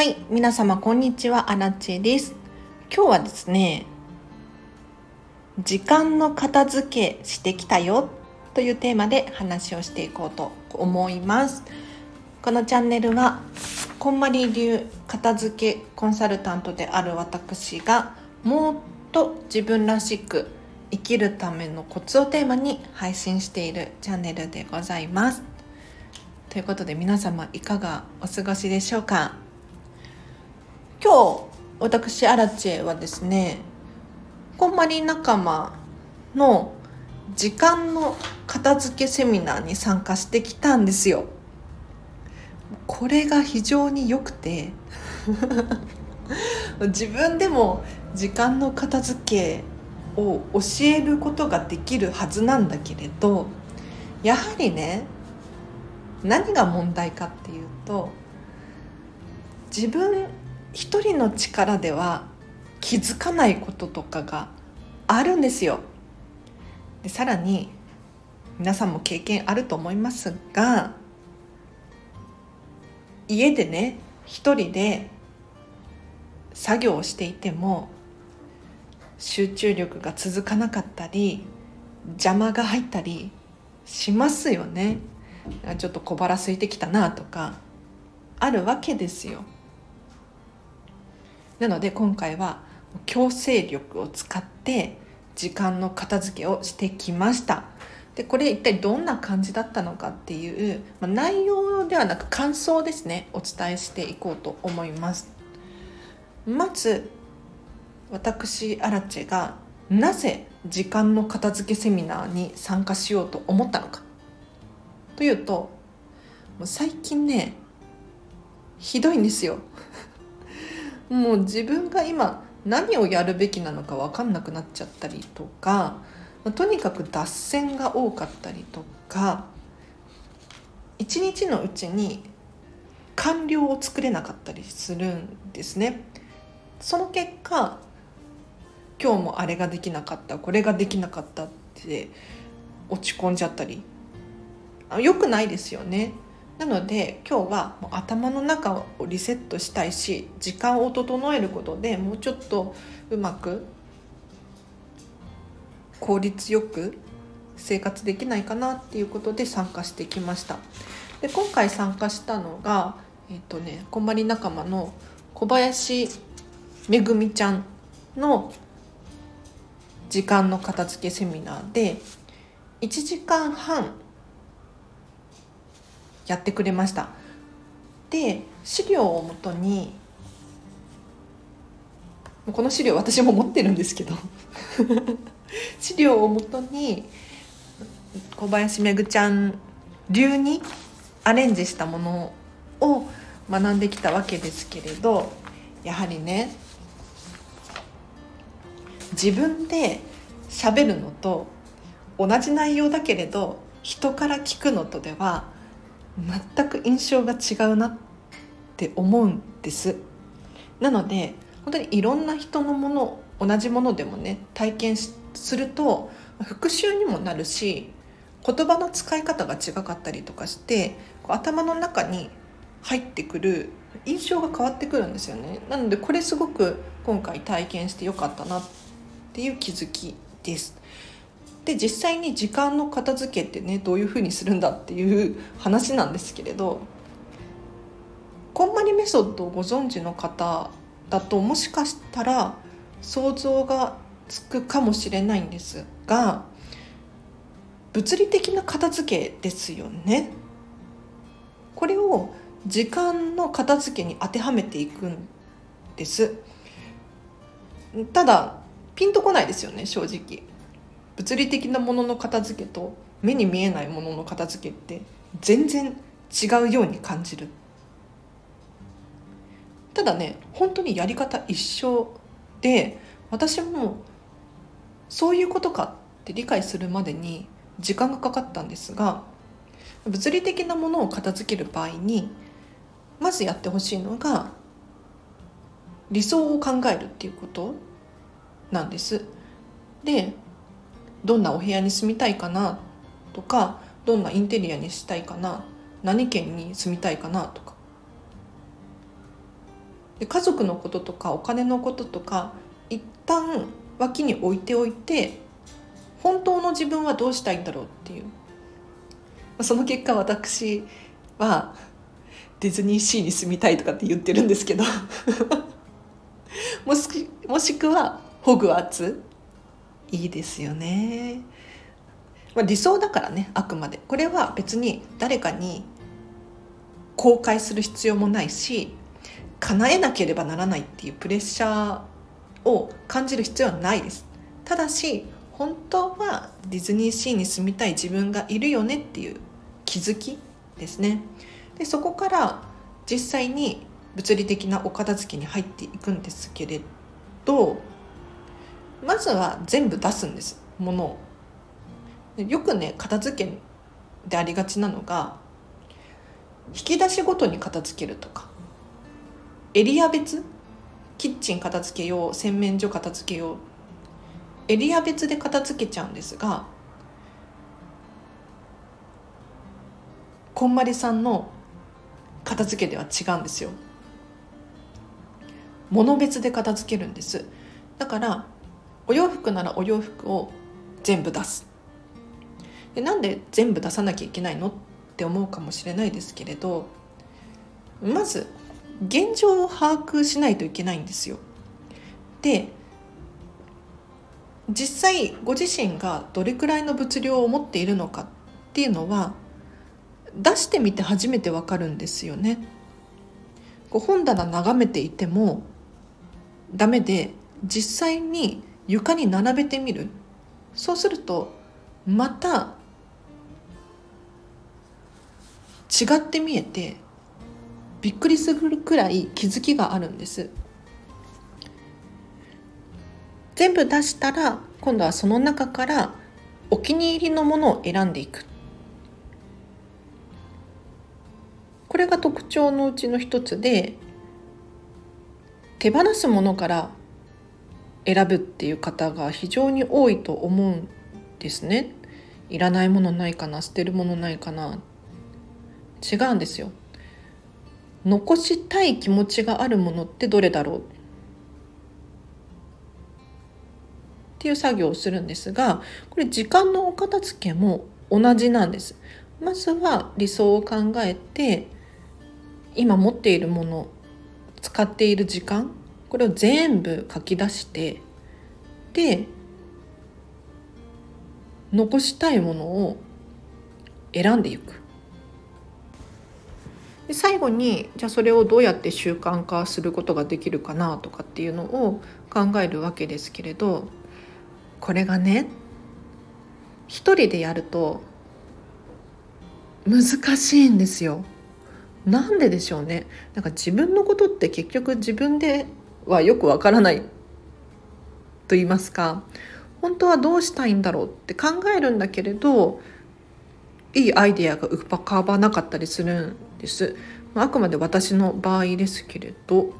はい皆様こんにちはアラチェです。今日はですね時間の片付けしてきたよというテーマで話をしていこうと思います。このチャンネルはこんまり流片付けコンサルタントである私がもっと自分らしく生きるためのコツをテーマに配信しているチャンネルでございます。ということで皆様いかがお過ごしでしょうか？今日私アラチェはですねこんまり仲間の時間の片付けセミナーに参加してきたんですよ。これが非常に良くて 自分でも時間の片付けを教えることができるはずなんだけれどやはりね何が問題かっていうと自分一人の力では気づかないこととかがあるんですよ。でさらに皆さんも経験あると思いますが家でね一人で作業をしていても集中力が続かなかったり邪魔が入ったりしますよねちょっと小腹空いてきたなとかあるわけですよなので今回は強制力を使って時間の片付けをしてきました。でこれ一体どんな感じだったのかっていう、まあ、内容ではなく感想ですね。お伝えしていこうと思います。まず私アラチェがなぜ時間の片付けセミナーに参加しようと思ったのか。というともう最近ねひどいんですよ。もう自分が今何をやるべきなのか分かんなくなっちゃったりとかとにかく脱線が多かったりとか一日のうちに完了を作れなかったりするんですね。その結果今日もあれができなかったこれができなかったって落ち込んじゃったり良くないですよねなので今日はもう頭の中をリセットしたいし時間を整えることでもうちょっとうまく効率よく生活できないかなっていうことで参加してきました。で今回参加したのがえっ、とねこんまり仲間の小林めぐみちゃんの時間の片付けセミナーで1時間半やってくれました。で資料をもとにこの資料私も持ってるんですけど 資料をもとに小林めぐちゃん流にアレンジしたものを学んできたわけですけれどやはりね自分で喋るのと同じ内容だけれど人から聞くのとでは全く印象が違うなって思うんです。なので本当にいろんな人のもの同じものでもね体験すると復習にもなるし言葉の使い方が違かったりとかして頭の中に入ってくる印象が変わってくるんですよね。なのでこれすごく今回体験してよかったなっていう気づきです。で実際に時間の片付けってねどういうふうにするんだっていう話なんですけれどこんまりメソッドをご存知の方だともしかしたら想像がつくかもしれないんですが物理的な片付けですよね。これを時間の片付けに当てはめていくんです。ただピンとこないですよね正直。物理的なものの片付けと目に見えないものの片付けって全然違うように感じるただね本当にやり方一緒で私もそういうことかって理解するまでに時間がかかったんですが物理的なものを片付ける場合にまずやってほしいのが理想を考えるっていうことなんです。でどんなお部屋に住みたいかなとかどんなインテリアにしたいかな何県に住みたいかなとか。で家族のこととかお金のこととか一旦脇に置いておいて本当の自分はどうしたいんだろうっていう。その結果私はディズニーシーに住みたいとかって言ってるんですけど。もしもしくはホグワーツ。いいですよね、まあ、理想だからねあくまで。これは別に誰かに公開する必要もないし叶えなければならないっていうプレッシャーを感じる必要はないです。ただし本当はディズニーシーに住みたい自分がいるよねっていう気づきですね。でそこから実際に物理的なお片付けに入っていくんですけれどまずは全部出すんです。ものを。よくね片付けでありがちなのが引き出しごとに片付けるとかエリア別キッチン片付けよう洗面所片付けようエリア別で片付けちゃうんですがこんまりさんの片付けでは違うんですよ。物別で片付けるんです。だからお洋服ならお洋服を全部出すでなんで全部出さなきゃいけないのって思うかもしれないですけれどまず現状を把握しないといけないんですよで実際ご自身がどれくらいの物量を持っているのかっていうのは出してみて初めてわかるんですよね。こう本棚眺めていてもダメで実際に床に並べてみる？そうするとまた違って見えてびっくりするくらい気づきがあるんです。全部出したら今度はその中からお気に入りのものを選んでいく。これが特徴のうちの一つで手放すものから選ぶっていう方が非常に多いと思うんですね。いらないものないかな捨てるものないかな違うんですよ。残したい気持ちがあるものってどれだろうっていう作業をするんですがこれ時間のお片付けも同じなんです。まずは理想を考えて今持っているもの使っている時間これを全部書き出してで残したいものを選んでいくで最後にじゃあそれをどうやって習慣化することができるかなとかっていうのを考えるわけですけれどこれがね一人でやると難しいんですよ。なんででしょうねなんか自分のことって結局自分ではよくわからないと言いますか本当はどうしたいんだろうって考えるんだけれどいいアイデアが浮かばなかったりするんです。あくまで私の場合ですけれど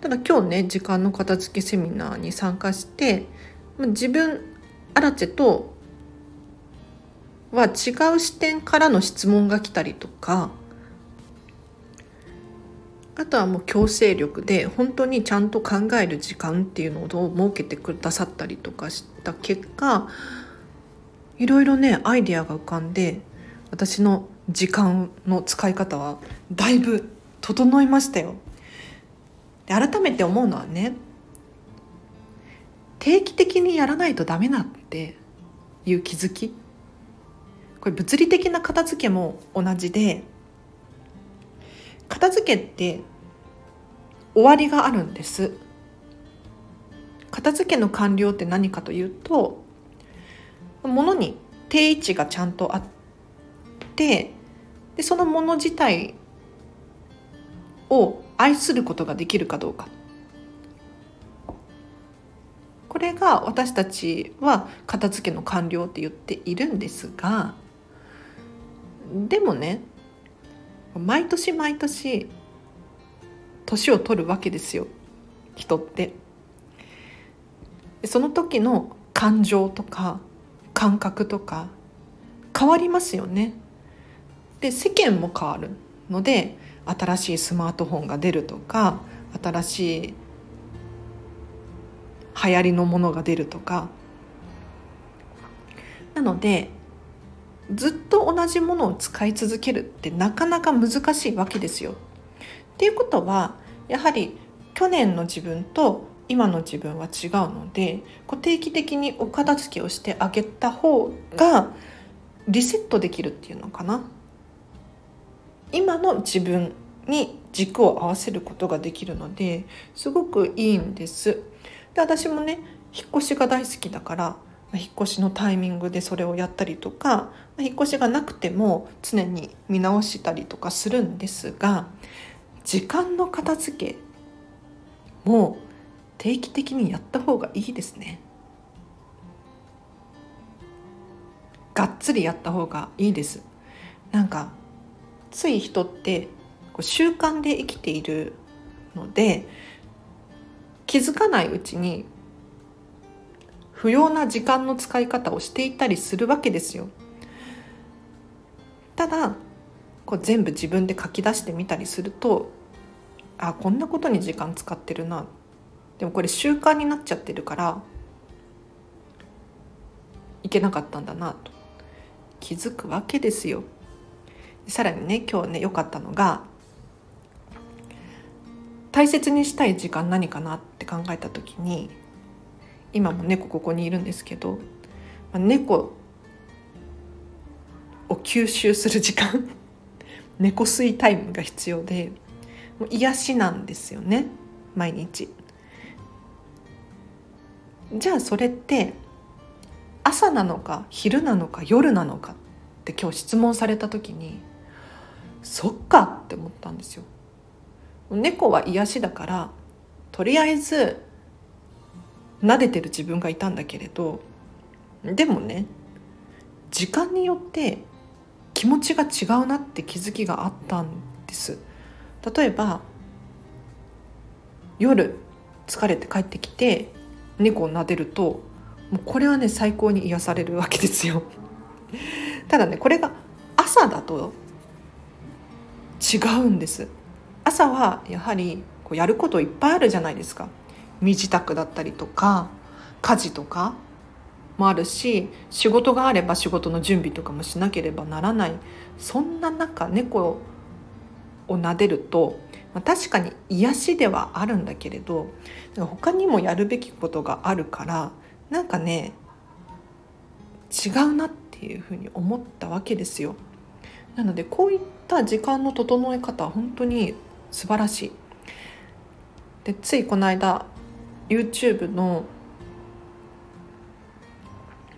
ただ今日ね時間の片付けセミナーに参加して自分アラチェとは違う視点からの質問が来たりとかあとはもう強制力で本当にちゃんと考える時間っていうのを設けてくださったりとかした結果いろいろねアイデアが浮かんで私の時間の使い方はだいぶ整いましたよ。で改めて思うのはね定期的にやらないとダメだっていう気づきこれ物理的な片付けも同じで片付けって終わりがあるんです。片付けの完了って何かというと物に定位置がちゃんとあってでそのもの自体を愛することができるかどうか。これが私たちは片付けの完了って言っているんですがでもね毎年毎年年を取るわけですよ。人って。その時の感情とか感覚とか変わりますよね。で世間も変わるので新しいスマートフォンが出るとか新しい流行りのものが出るとか。なのでずっと同じものを使い続けるってなかなか難しいわけですよ。っていうことはやはり去年の自分と今の自分は違うのでこう定期的にお片付けをしてあげた方がリセットできるっていうのかな今の自分に軸を合わせることができるのですごくいいんです。で私もね引っ越しが大好きだから引っ越しのタイミングでそれをやったりとか引っ越しがなくても常に見直したりとかするんですが時間の片付けも定期的にやった方がいいですね。がっつりやった方がいいです。なんかつい人ってこう習慣で生きているので気づかないうちに不要な時間の使い方をしていたりするわけですよ。ただこう全部自分で書き出してみたりするとあこんなことに時間使ってるなでもこれ習慣になっちゃってるからいけなかったんだなと気づくわけですよ。さらにね今日ね良かったのが大切にしたい時間何かなって考えた時に今も猫ここにいるんですけどま猫を吸収する時間 猫吸いタイムが必要でもう癒しなんですよね毎日。じゃあそれって朝なのか昼なのか夜なのかって今日質問された時にそっかって思ったんですよ。猫は癒しだからとりあえず撫でてる自分がいたんだけれどでもね時間によって気持ちが違うなって気づきがあったんです。例えば夜疲れて帰ってきて猫を撫でるともうこれはね最高に癒されるわけですよ。ただねこれが朝だと違うんです。朝はやはりこうやることいっぱいあるじゃないですか。身支度だったりとか家事とかもあるし仕事があれば仕事の準備とかもしなければならないそんな中猫を撫でると、まあ、確かに癒しではあるんだけれど他にもやるべきことがあるからなんかね違うなっていうふうに思ったわけですよ。なのでこういった時間の整え方は本当に素晴らしい。でついこの間 YouTube の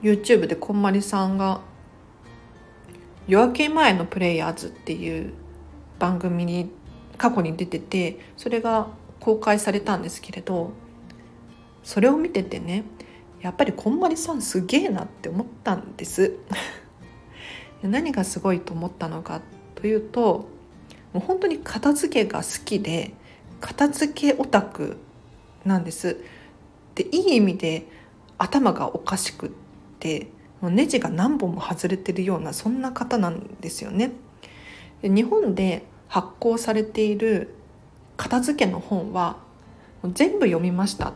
YouTube でこんまりさんが「夜明け前のプレイヤーズ」っていう番組に過去に出ててそれが公開されたんですけれどそれを見ててねやっぱりこんまりさんすげえなって思ったんです。何がすごいと思ったのかというともう本当に片付けが好きで片付けオタクなんです。でいい意味で頭がおかしくってもうネジが何本も外れてるようなそんな方なんですよね。で日本で発行されている片付けの本は全部読みましたっ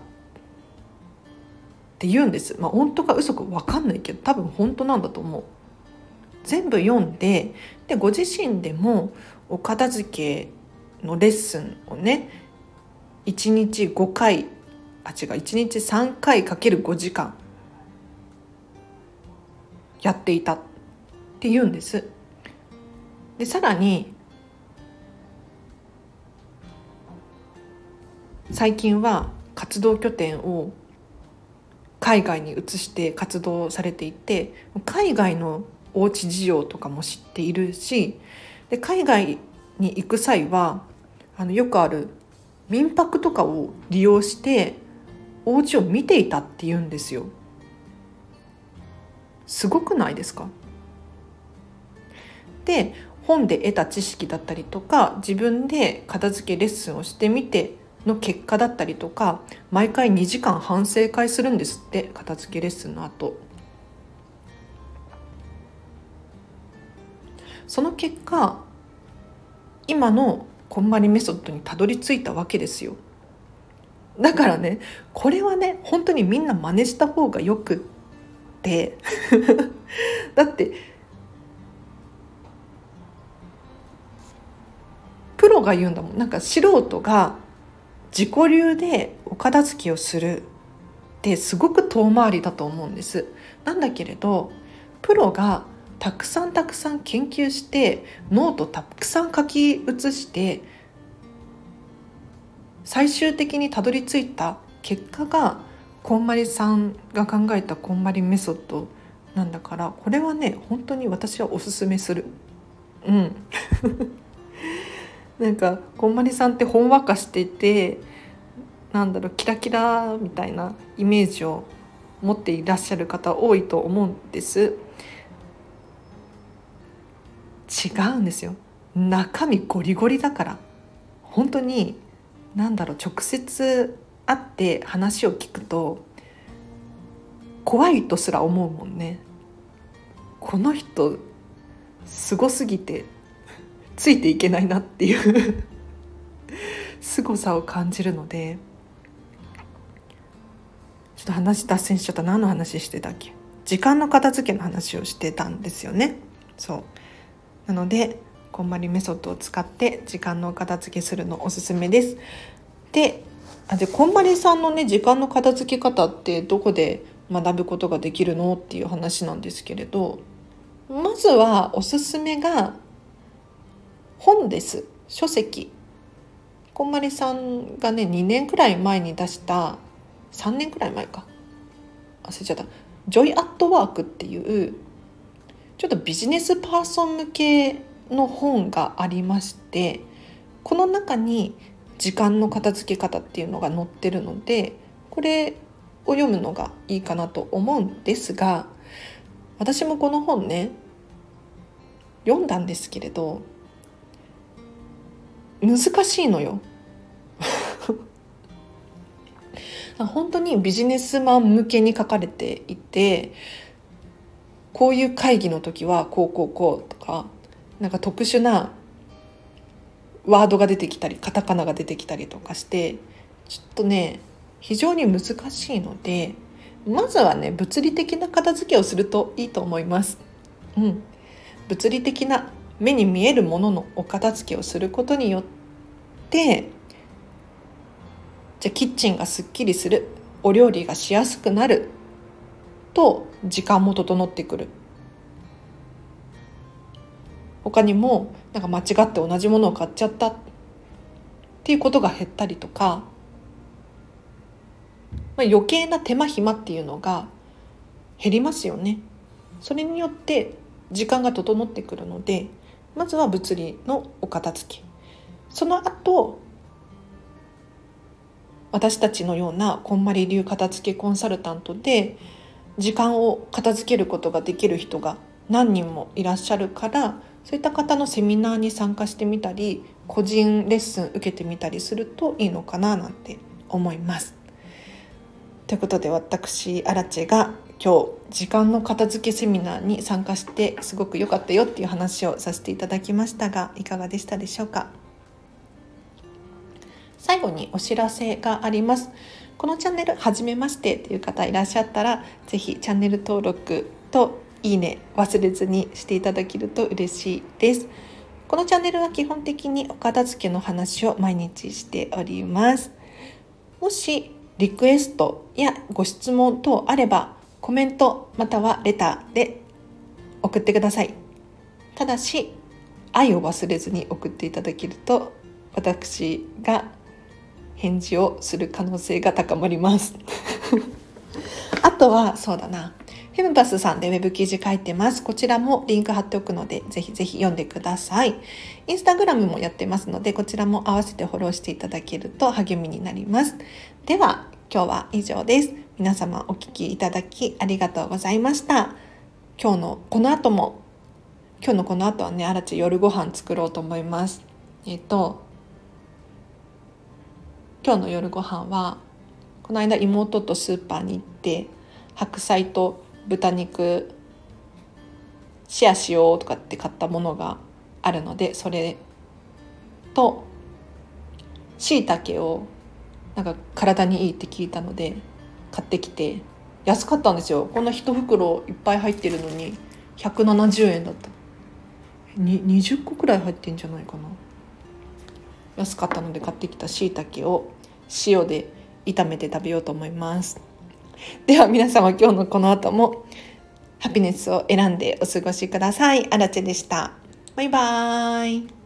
て言うんです。まあ本当か嘘か分かんないけど多分本当なんだと思う。全部読んででご自身でもお片付けのレッスンをね1日5回あ違う1日3回かける5時間やっていたって言うんです。でさらに最近は活動拠点を海外に移して活動されていて海外のおうち事情とかも知っているしで海外に行く際はあのよくある民泊とかを利用してお家を見ていたって言うんですよ。すごくないですか？で本で得た知識だったりとか自分で片付けレッスンをしてみての結果だったりとか毎回2時間反省会するんですって片付けレッスンの後その結果今のこんまりメソッドにたどり着いたわけですよ。だからねこれはね本当にみんな真似した方がよくって。だってプロが言うんだもん。なんか素人が自己流でお片付けをするってすごく遠回りだと思うんです。なんだけれどプロがたくさんたくさん研究してノートたくさん書き写して最終的にたどり着いた結果がこんまりさんが考えたこんまりメソッドなんだからこれはね本当に私はおすすめする。うん。なんかこんまりさんってほんわかしててなんだろうキラキラみたいなイメージを持っていらっしゃる方多いと思うんです。違うんですよ。中身ゴリゴリだから。本当になんだろう直接会って話を聞くと怖いとすら思うもんね。この人すごすぎてついていけないなっていう 凄さを感じるので。ちょっと話脱線しちゃった。何の話してたっけ？時間の片付けの話をしてたんですよね。そう。なのでこんまりメソッドを使って時間の片付けするのおすすめです。であでこんまりさんのね時間の片付け方ってどこで学ぶことができるのっていう話なんですけれどまずはおすすめが本です。書籍。こんまりさんがね2年くらい前に出した3年くらい前か。忘れちゃった「ジョイ・アット・ワーク」っていうちょっとビジネスパーソン向けの本がありましてこの中に時間の片付け方っていうのが載ってるのでこれを読むのがいいかなと思うんですが私もこの本ね読んだんですけれど難しいのよ。本当にビジネスマン向けに書かれていてこういう会議の時はこうこうこうとかなんか特殊なワードが出てきたりカタカナが出てきたりとかしてちょっとね非常に難しいのでまずはね物理的な片付けをするといいと思います。うん、物理的な目に見えるもののお片付けをすることによってじゃあキッチンがすっきりするお料理がしやすくなると時間も整ってくる他にもなんか間違って同じものを買っちゃったっていうことが減ったりとか、まあ、余計な手間暇っていうのが減りますよね。それによって時間が整ってくるのでまずは物理のお片付けその後私たちのようなこんまり流片付けコンサルタントで時間を片付けることができる人が何人もいらっしゃるからそういった方のセミナーに参加してみたり個人レッスン受けてみたりするといいのかななんて思います。ということで私アラチェが今日時間の片付けセミナーに参加してすごく良かったよっていう話をさせていただきましたがいかがでしたでしょうか？最後にお知らせがあります。このチャンネル初めましてという方いらっしゃったら、ぜひチャンネル登録といいね忘れずにしていただけると嬉しいです。このチャンネルは基本的にお片付けの話を毎日しております。もしリクエストやご質問等あればコメントまたはレターで送ってください。ただし愛を忘れずに送っていただけると私が返事をする可能性が高まります あとはそうだなフェムバスさんでウェブ記事書いてます。こちらもリンク貼っておくので、ぜひぜひ読んでください。インスタグラムもやってますので、こちらも合わせてフォローしていただけると励みになります。では、今日は以上です。皆様お聴きいただきありがとうございました。今日のこの後も、今日のこの後はね、あらち夜ご飯作ろうと思います。えっ、と、今日の夜ご飯はこの間妹とスーパーに行って白菜と豚肉シェアしようとかって買ったものがあるのでそれとしいたけをなんか体にいいって聞いたので買ってきて安かったんですよ。こんな1袋いっぱい入ってるのに170円だった。に20個くらい入ってんじゃないかな。安かったので買ってきたしいたけを塩で炒めて食べようと思いますでは皆様今日のこの後もハピネスを選んでお過ごしください。あらでした。バイバーイ。